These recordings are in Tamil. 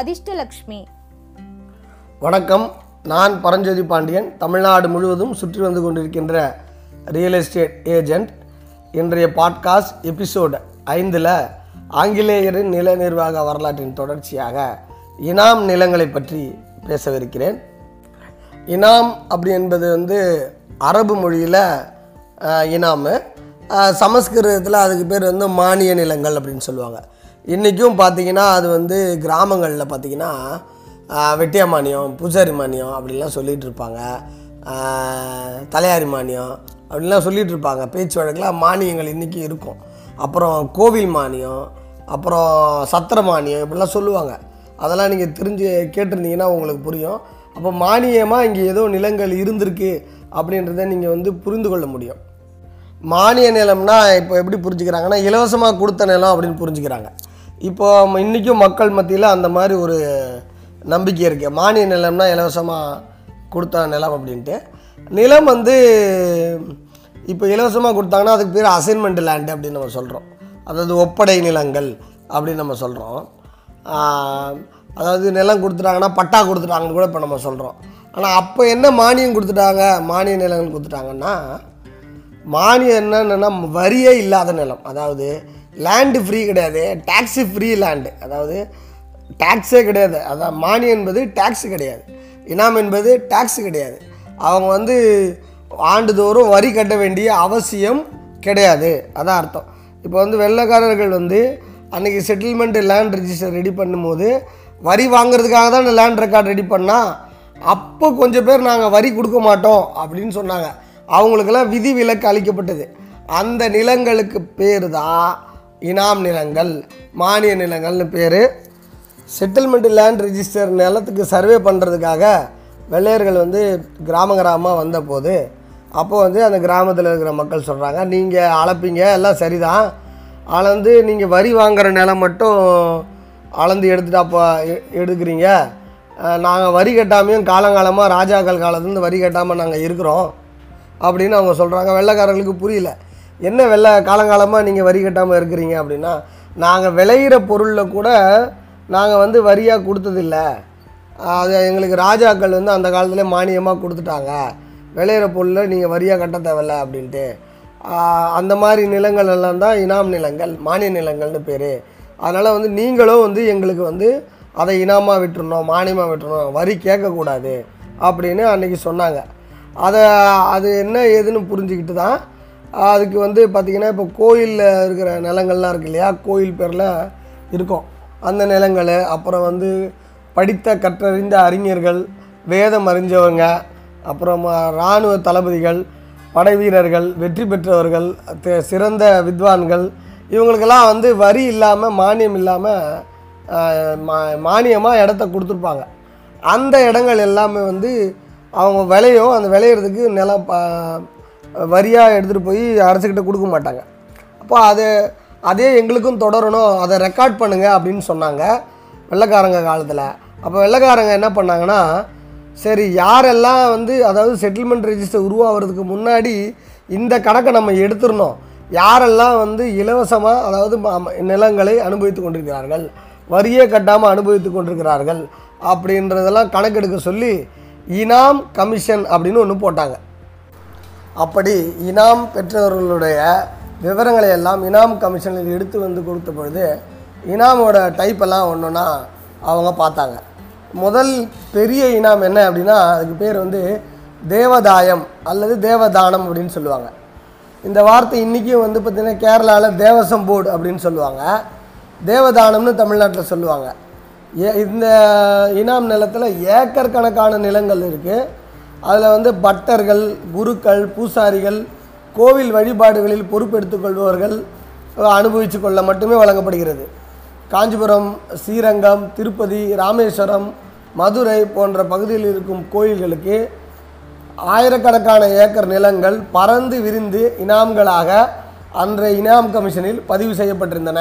அதிர்ஷ்டலக்ஷ்மி. வணக்கம். நான் பரஞ்சோதி பாண்டியன். தமிழ்நாடு முழுவதும் சுற்றி வந்து கொண்டிருக்கின்ற ரியல் எஸ்டேட் ஏஜெண்ட் இன்றைய பாட்காஸ்ட் எபிசோடு ஐந்தில் ஆங்கிலேயரின் நில நிர்வாக வரலாற்றின் தொடர்ச்சியாக இனாம் நிலங்களை பற்றி பேசவிருக்கிறேன். இனாம் அப்படி என்பது வந்து அரபு மொழியில் இனாமு. சமஸ்கிருதத்தில் அதுக்கு பேர் வந்து மானிய நிலங்கள் அப்படின்னு சொல்லுவாங்க. இன்றைக்கும் பார்த்தீங்கன்னா அது வந்து கிராமங்களில் பார்த்தீங்கன்னா வெட்டியா மானியம் பூசாரி மானியம் அப்படிலாம் சொல்லிகிட்டு இருப்பாங்க. தலையாரி மானியம் அப்படிலாம் சொல்லிகிட்டு இருப்பாங்க. பேச்சு வழக்கில் மானியங்கள் இன்றைக்கும் இருக்கும். அப்புறம் கோவில் மானியம் அப்புறம் சத்திர மானியம் இப்படிலாம் சொல்லுவாங்க. அதெல்லாம் நீங்கள் தெரிஞ்சு கேட்டிருந்தீங்கன்னா உங்களுக்கு புரியும். அப்போ மானியமாக இங்கே ஏதோ நிலங்கள் இருந்திருக்கு அப்படின்றத நீங்கள் வந்து புரிந்து கொள்ள முடியும். மானிய நிலம்னா இப்போ எப்படி புரிஞ்சுக்கிறாங்கன்னா இலவசமாக கொடுத்த நிலம் அப்படின்னு புரிஞ்சுக்கிறாங்க. இப்போ இன்றைக்கும் மக்கள் மத்தியில் அந்த மாதிரி ஒரு நம்பிக்கை இருக்குது மானிய நிலம்னா இலவசமாக கொடுத்த நிலம் அப்படின்ட்டு. நிலம் வந்து இப்போ இலவசமாக கொடுத்தாங்கன்னா அதுக்கு பேர் அசைன்மெண்ட் லேண்டு அப்படின்னு நம்ம சொல்கிறோம் அதாவது ஒப்படை நிலங்கள் அப்படின்னு நம்ம சொல்கிறோம் அதாவது நிலம் கொடுத்துட்டாங்கன்னா பட்டா கொடுத்துட்டாங்கன்னு கூட இப்போ நம்ம சொல்கிறோம் ஆனால் அப்போ என்ன மானியம் கொடுத்துட்டாங்க? மானிய நிலங்கள் கொடுத்துட்டாங்கன்னா மானியம் என்னென்னா வரியே இல்லாத நிலம். அதாவது லேண்டு ஃப்ரீ கிடையாது. டேக்ஸு ஃப்ரீ லேண்டு அதாவது டேக்ஸே கிடையாது. அதான் மானியம் என்பது டேக்ஸு கிடையாது. இனாம் என்பது டேக்ஸு கிடையாது. அவங்க வந்து ஆண்டுதோறும் வரி கட்ட வேண்டிய அவசியம் கிடையாது. அதான் அர்த்தம். இப்போ வந்து வெள்ளைக்காரர்கள் வந்து அன்றைக்கி செட்டில்மெண்ட் லேண்ட் ரெஜிஸ்டர் ரெடி பண்ணும்போது வரி வாங்குறதுக்காக தான் அந்த லேண்ட் ரெக்கார்ட் ரெடி பண்ணால் அப்போ கொஞ்சம் பேர் நாங்கள் வரி கொடுக்க மாட்டோம் அப்படின்னு சொன்னாங்க. அவங்களுக்கெல்லாம் விதி விலக்கு அளிக்கப்பட்டது. அந்த நிலங்களுக்கு பேர் தான் இனாம் நிலங்கள் மானிய நிலங்கள்னு பேர். செட்டில்மெண்ட் லேண்ட் ரிஜிஸ்டர் நிலத்துக்கு சர்வே பண்ணுறதுக்காக வெள்ளையர்கள் வந்து கிராம கிராமமாக வந்தபோது அப்போ வந்து அந்த கிராமத்தில் இருக்கிற மக்கள் சொல்கிறாங்க நீங்கள் அளப்பீங்க எல்லாம் சரிதான். அளந்து நீங்கள் வரி வாங்குற நிலம் மட்டும் அளந்து எடுத்துட்டு அப்போ எ- எடுக்கிறீங்க. நாங்கள் வரி கட்டாமையும் காலங்காலமாக ராஜாக்கள் காலத்துலேருந்து வரி கட்டாமல் நாங்கள் இருக்கிறோம். அப்படின்னு அவங்க சொல்கிறாங்க வெள்ளைக்காரர்களுக்கு புரியல. என்ன வெள்ளை காலங்காலமாக நீங்கள் வரி கட்டாமல் இருக்கிறீங்க அப்படின்னா நாங்கள் விளையிற பொருளில் கூட நாங்கள் வந்து வரியாக கொடுத்ததில்ல. அது எங்களுக்கு ராஜாக்கள் வந்து அந்த காலத்தில் மானியமாக கொடுத்துட்டாங்க. விளையிற பொருளில் நீங்கள் வரியாக கட்ட தேவையில்ல அப்படின்ட்டு. அந்த மாதிரி நிலங்கள் எல்லாம் தான் இனாம் நிலங்கள் மானிய நிலங்கள்னு பேர். அதனால் வந்து நீங்களும் வந்து எங்களுக்கு வந்து அதை இனாமாக விட்டுறணும் மானியமாக விட்டுறணும் வரி கேட்கக்கூடாது அப்படின்னு அன்றைக்கி சொன்னாங்க. அதை அது என்ன ஏதுன்னு புரிஞ்சுக்கிட்டு தான் அதுக்கு வந்து பார்த்திங்கன்னா இப்போ கோயிலில் இருக்கிற நிலங்கள்லாம் இருக்கு இல்லையா? கோயில் பேரில் இருக்கும். அந்த நிலங்கள் அப்புறம் வந்து படித்த கற்றறிந்த அறிஞர்கள் வேதம் அறிஞ்சவங்க அப்புறம் இராணுவ தளபதிகள் படை வீரர்கள் வெற்றி பெற்றவர்கள் சிறந்த வித்வான்கள் இவங்களுக்கெல்லாம் வந்து வரி இல்லாமல் மானியம் இல்லாமல் மா மானியமாக இடத்த கொடுத்துருப்பாங்க. அந்த இடங்கள் எல்லாமே வந்து அவங்க விளையும் அந்த விளையிறதுக்கு நிலம் வரியாக எடுத்துகிட்டு போய் அரசுக்கிட்ட கொடுக்க மாட்டாங்க. அப்போ அது அதே எங்களுக்கும் தொடரணும் அதை ரெக்கார்ட் பண்ணுங்கள் அப்படின்னு சொன்னாங்க வெள்ளைக்காரங்க காலத்தில். அப்போ வெள்ளைக்காரங்க என்ன பண்ணாங்கன்னா சரி யாரெல்லாம் வந்து அதாவது செட்டில்மெண்ட் ரெஜிஸ்டர் உருவாகிறதுக்கு முன்னாடி இந்த கணக்கை நம்ம எடுத்துடணும். யாரெல்லாம் வந்து இலவசமாக அதாவது நிலங்களை அனுபவித்து கொண்டிருக்கிறார்கள் வரியே கட்டாமல் அனுபவித்து கொண்டிருக்கிறார்கள் அப்படின்றதெல்லாம் கணக்கெடுக்க சொல்லி இனாம் கமிஷன் அப்படின்னு ஒன்று போட்டாங்க. அப்படி இனாம் பெற்றவர்களுடைய விவரங்களை எல்லாம் இனாம் கமிஷனில் எடுத்து வந்து கொடுத்த பொழுது இனாமோட டைப்பெல்லாம் ஒன்றுன்னா அவங்க பார்த்தாங்க. முதல் பெரிய இனாம் என்ன அப்படின்னா அதுக்கு பேர் வந்து தேவதாயம் அல்லது தேவதானம் அப்படின்னு சொல்லுவாங்க. இந்த வார்த்தை இன்றைக்கும் வந்து பார்த்திங்கன்னா கேரளாவில் தேவசம் போர்டு அப்படின்னு சொல்லுவாங்க. தேவதானம்னு தமிழ்நாட்டில் சொல்லுவாங்க. ஏ இந்த இனாம் நிலத்தில் ஏக்கர் கணக்கான நிலங்கள் இருக்குது அதில் வந்து பட்டர்கள் குருக்கள் பூசாரிகள் கோவில் வழிபாடுகளில் பொறுப்பெடுத்துக் கொள்பவர்கள் அனுபவித்து கொள்ள மட்டுமே வழங்கப்படுகிறது. காஞ்சிபுரம் ஸ்ரீரங்கம் திருப்பதி ராமேஸ்வரம் மதுரை போன்ற பகுதியில் இருக்கும் கோயில்களுக்கு ஆயிரக்கணக்கான ஏக்கர் நிலங்கள் பறந்து விரிந்து இனாம்களாக அன்றைய இனாம் கமிஷனில் பதிவு செய்யப்பட்டிருந்தன.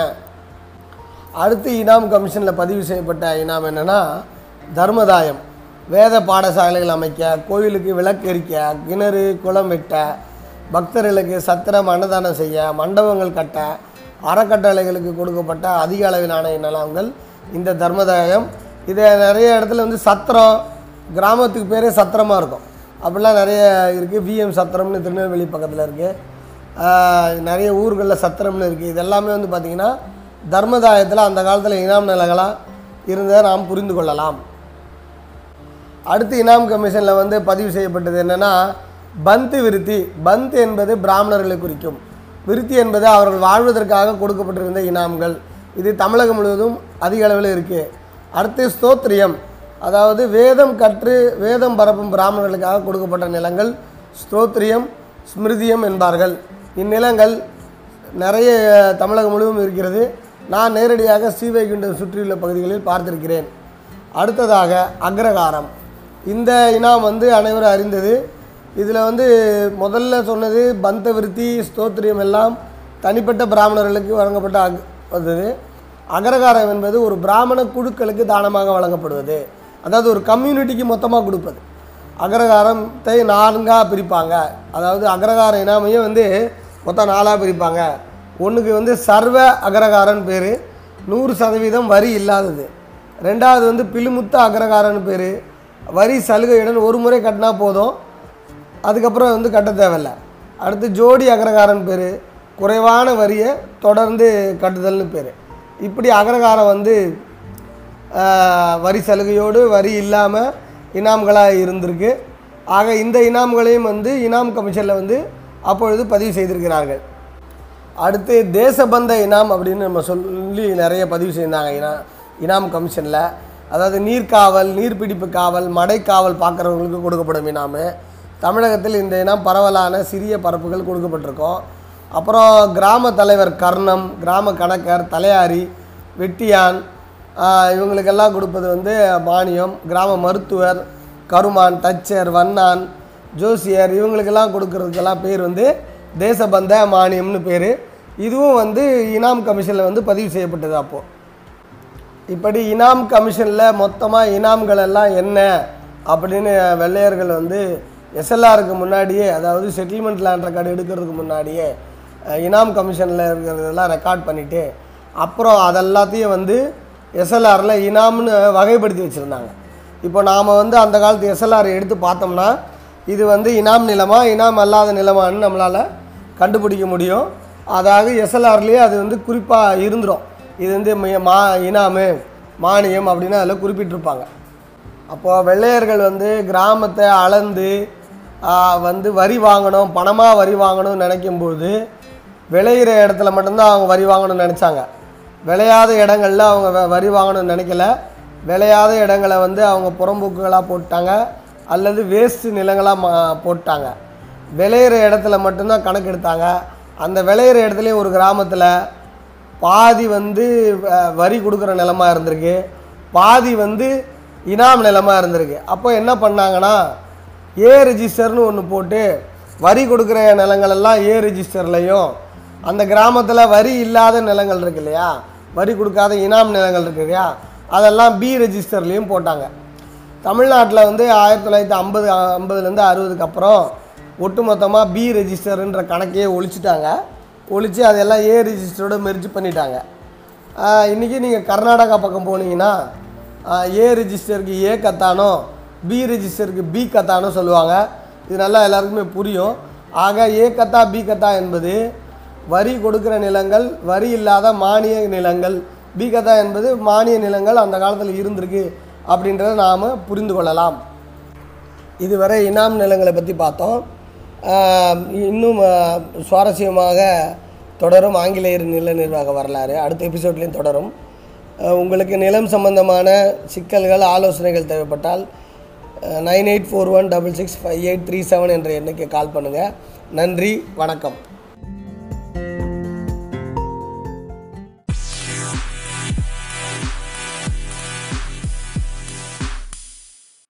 அடுத்து இனாம் கமிஷனில் பதிவு செய்யப்பட்ட இனாம் என்னென்னா தர்மதாயம். வேத பாடசாலைகள் அமைக்க கோயிலுக்கு விளக்கு எரிக்க கிணறு குளம் வெட்ட பக்தர்களுக்கு சத்திரம் அன்னதானம் செய்ய மண்டபங்கள் கட்ட அறக்கட்டளைகளுக்கு கொடுக்கப்பட்ட அதிக அளவிலான நலங்கள் இந்த தர்மதாயம். இதை நிறைய இடத்துல வந்து சத்திரம் கிராமத்துக்கு பேரே சத்திரமாக இருக்கும். அப்படிலாம் நிறைய இருக்குது விஎம் சத்திரம்னு திருநெல்வேலி பக்கத்தில் இருக்குது நிறைய ஊர்களில் சத்திரம்னு இருக்குது இதெல்லாமே வந்து பார்த்திங்கன்னா தர்மதாயத்தில் அந்த காலத்தில் இனாம் நிலங்களாக இருந்ததை நாம் புரிந்து கொள்ளலாம். அடுத்து இனாம் கமிஷனில் வந்து பதிவு செய்யப்பட்டது என்னென்னா பந்து விருத்தி. பந்த் என்பது பிராமணர்களை குறிக்கும். விருத்தி என்பது அவர்கள் வாழ்வதற்காக கொடுக்கப்பட்டிருந்த இனாம்கள். இது தமிழகம் முழுவதும் அதிக அளவில் இருக்குது அடுத்து ஸ்தோத்திரியம். அதாவது வேதம் கற்று வேதம் பரப்பும் பிராமணர்களுக்காக கொடுக்கப்பட்ட நிலங்கள். ஸ்தோத்திரியம் ஸ்மிருதியம் என்பார்கள். இந்நிலங்கள் நிறைய தமிழகம் முழுவதும் இருக்கிறது. நான் நேரடியாக ஸ்ரீவைகுண்டம் சுற்றியுள்ள பகுதிகளில் பார்த்திருக்கிறேன். அடுத்ததாக அக்ரகாரம். இந்த இனாம் வந்து அனைவரும் அறிந்தது. இதில் வந்து முதல்ல சொன்னது பந்த விருத்தி ஸ்தோத்திரியம் எல்லாம் தனிப்பட்ட பிராமணர்களுக்கு வழங்கப்பட்ட அக் வந்தது. அகரகாரம் என்பது ஒரு பிராமண குழுக்களுக்கு தானமாக வழங்கப்படுவது. அதாவது ஒரு கம்யூனிட்டிக்கு மொத்தமாக கொடுப்பது. அகரகாரத்தை நான்காக பிரிப்பாங்க. அதாவது அகரகார இனாமையே வந்து மொத்தம் நாலாக பிரிப்பாங்க. ஒன்றுக்கு வந்து சர்வ அகரகாரன் பேர் நூறு சதவீதம் வரி இல்லாதது. ரெண்டாவது வந்து பிலுமுத்த அகரகாரன் பேர் வரி சலுகையுடன் ஒரு முறை கட்டினா போதும். அதுக்கப்புறம் வந்து கட்ட தேவையில்ல. அடுத்து ஜோடி அகரகாரன் பேர் குறைவான வரியை தொடர்ந்து கட்டுதல்னு பேர். இப்படி அகரகாரம் வந்து வரி சலுகையோடு வரி இல்லாமல் இனாம்களாக இருந்திருக்கு. ஆக இந்த இனாம்களையும் வந்து இனாம் கமிஷனில் வந்து அப்பொழுது பதிவு செய்திருக்கிறார்கள். அடுத்து தேசபந்த இனாம் அப்படின்னு நம்ம சொல்லி நிறைய பதிவு செய்தாங்க இனா இனாம் கமிஷனில் அதாவது நீர்க்காவல் நீர்பிடிப்பு காவல் மடைக்காவல் பார்க்குறவங்களுக்கு கொடுக்கப்படும் இனாமு தமிழகத்தில் இந்த இனம் பரவலான சிறிய பரப்புகள் கொடுக்கப்பட்டிருக்கும். அப்புறம் கிராம தலைவர் கர்ணம் கிராம கணக்கர் தலையாரி வெட்டியான் இவங்களுக்கெல்லாம் கொடுப்பது வந்து மானியம். கிராம மருத்துவர் கருமான் தச்சர் வண்ணான் ஜோசியர் இவங்களுக்கெல்லாம் கொடுக்கறதுக்கெல்லாம் பேர் வந்து தேசபந்த மானியம்னு பேர். இதுவும் வந்து இனாம் கமிஷனில் வந்து பதிவு செய்யப்பட்டது அப்போது இப்படி இனாம் கமிஷனில் மொத்தமாக இனாம்கள் எல்லாம் என்ன அப்படின்னு வெள்ளையர்கள் வந்து எஸ்எல்ஆருக்கு முன்னாடியே அதாவது செட்டில்மெண்ட் லேண்ட் ரெக்கார்டு எடுக்கிறதுக்கு முன்னாடியே இனாம் கமிஷனில் இருக்கிறதெல்லாம் ரெக்கார்ட் பண்ணிவிட்டு அப்புறம் அதெல்லாத்தையும் வந்து எஸ்எல்ஆரில் இனாம்னு வகைப்படுத்தி வச்சுருந்தாங்க. இப்போ நாம் வந்து அந்த காலத்து எஸ்எல்ஆர் எடுத்து பார்த்தோம்னா இது வந்து இனாம் நிலமா இனாம் அல்லாத நிலமான்னு நம்மளால் கண்டுபிடிக்க முடியும். அதாவது எஸ்எல்ஆர்லேயே அது வந்து குறிப்பாக இருந்துடும் இது வந்து மா இனாமு மானியம் அப்படின்னு அதில் குறிப்பிட்டிருப்பாங்க. அப்போது வெள்ளையர்கள் வந்து கிராமத்தை அளந்து வந்து வரி வாங்கணும் பணமாக வரி வாங்கணும்னு நினைக்கும்போது விளையிற இடத்துல மட்டும்தான் அவங்க வரி வாங்கணும்னு நினச்சாங்க. விளையாத இடங்கள்ல அவங்க வ- வரி வாங்கணும்னு நினைக்கல. விளையாத இடங்களை வந்து அவங்க புறம்போக்குகளாக போட்டாங்க. அல்லது வேஸ்ட் நிலங்களாக மா போட்டாங்க. விளையிற இடத்துல மட்டும்தான் கணக்கு எடுத்தாங்க அந்த விளையிற இடத்துலையும் ஒரு கிராமத்தில் பாதி வந்து வரி கொடுக்குற நிலமா இருந்திருக்கு. பாதி வந்து இனாம் நிலமா இருந்திருக்கு. அப்போ என்ன பண்ணாங்கன்னா ஏ ரிஜிஸ்டர்னு ஒன்று போட்டு வரி கொடுக்குற நிலங்கள் எல்லாம் ஏ ரிஜிஸ்டர்லேயும் அந்த கிராமத்தில் வரி இல்லாத நிலங்கள் இருக்கு இல்லையா? வரி கொடுக்காத இனாம் நிலங்கள் இருக்கு இல்லையா? அதெல்லாம் பி ரெஜிஸ்டர்லேயும் போட்டாங்க. தமிழ்நாட்டில் வந்து ஆயிரத்தி தொள்ளாயிரத்தி ஐம்பது ஐம்பதுலேருந்து அறுபதுக்கு அப்புறம் ஒட்டுமொத்தமாக பி ரெஜிஸ்டருன்ற கணக்கையே ஒழிச்சிட்டாங்க. ஒழித்து அதெல்லாம் ஏ ரிஜிஸ்டரோட மெர்ஜ் பண்ணிட்டாங்க. இன்றைக்கி நீங்கள் கர்நாடகா பக்கம் போனீங்கன்னா ஏ ரிஜிஸ்டருக்கு ஏ கத்தானோ பி ரிஜிஸ்டருக்கு பி கத்தானோ சொல்லுவாங்க. இது நல்லா எல்லாருக்குமே புரியும். ஆக ஏ கத்தா பி கத்தா என்பது வரி கொடுக்குற நிலங்கள் வரி இல்லாத மானிய நிலங்கள். பி கத்தா என்பது மானிய நிலங்கள் அந்த காலத்தில் இருந்திருக்கு அப்படின்றத நாம் புரிந்து கொள்ளலாம். இதுவரை இனாம் நிலங்களை பற்றி பார்த்தோம். இன்னும் சுவாரஸ்யமாக தொடரும். ஆங்கிலேயர் நில நிர்வாக வரலாறு அடுத்த எபிசோட்லேயும் தொடரும். உங்களுக்கு நிலம் சம்பந்தமான சிக்கல்கள் ஆலோசனைகள் தேவைப்பட்டால் nine eight four one double six five eight three seven என்ற எண்ணுக்கு கால் பண்ணுங்கள் நன்றி வணக்கம்.